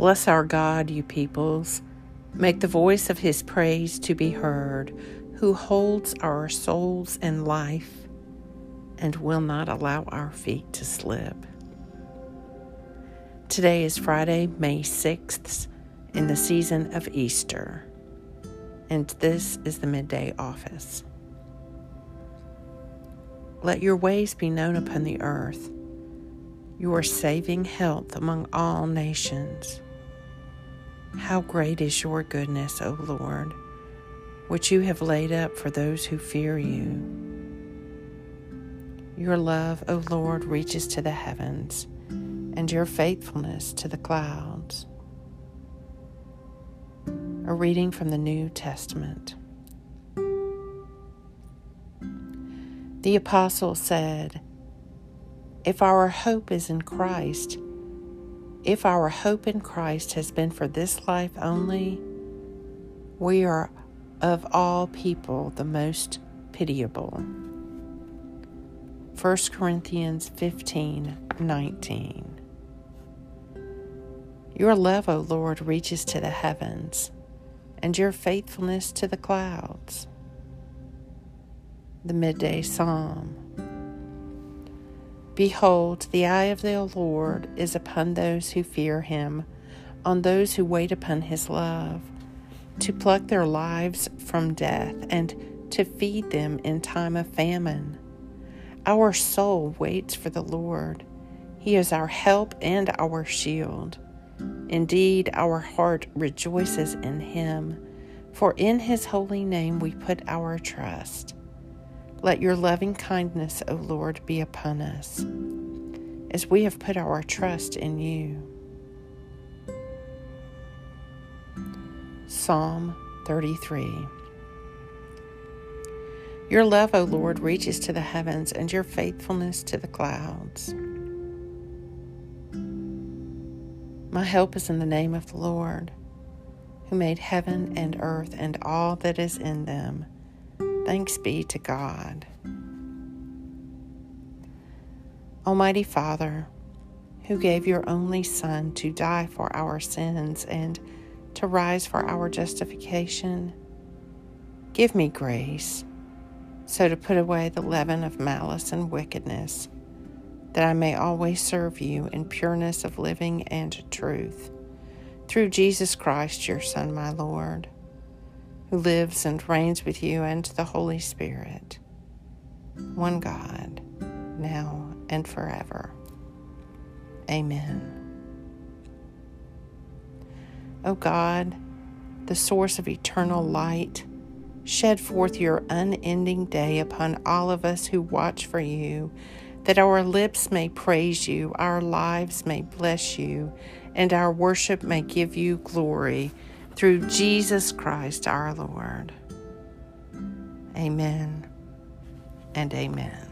Bless our God, you peoples. Make the voice of his praise to be heard, who holds our souls in life and will not allow our feet to slip. Today is Friday, May 6th, in the season of Easter, and this is the midday office. Let your ways be known upon the earth, your saving health among all nations. How great is your goodness, O Lord, which you have laid up for those who fear you. Your love, O Lord, reaches to the heavens, and your faithfulness to the clouds. A reading from the New Testament. The Apostle said, If our hope is in Christ, if our hope in Christ has been for this life only, we are of all people the most pitiable. 1 Corinthians 15 19. Your love, O Lord, reaches to the heavens, and your faithfulness to the clouds. The Midday Psalm. Behold, the eye of the Lord is upon those who fear him, on those who wait upon his love, to pluck their lives from death and to feed them in time of famine. Our soul waits for the Lord. He is our help and our shield. Indeed, our heart rejoices in him, for in his holy name we put our trust. Let your loving kindness, O Lord, be upon us, as we have put our trust in you. Psalm 33 Your love, O Lord, reaches to the heavens, and your faithfulness to the clouds. My help is in the name of the Lord, who made heaven and earth and all that is in them. Thanks be to God. Almighty Father, who gave your only Son to die for our sins and to rise for our justification, give me grace so to put away the leaven of malice and wickedness, that I may always serve you in pureness of living and truth. Through Jesus Christ, your Son, my Lord who lives and reigns with you and the Holy Spirit, one God, now and forever. Amen. O God, the source of eternal light, shed forth your unending day upon all of us who watch for you, that our lips may praise you, our lives may bless you, and our worship may give you glory through Jesus Christ our Lord. Amen and amen.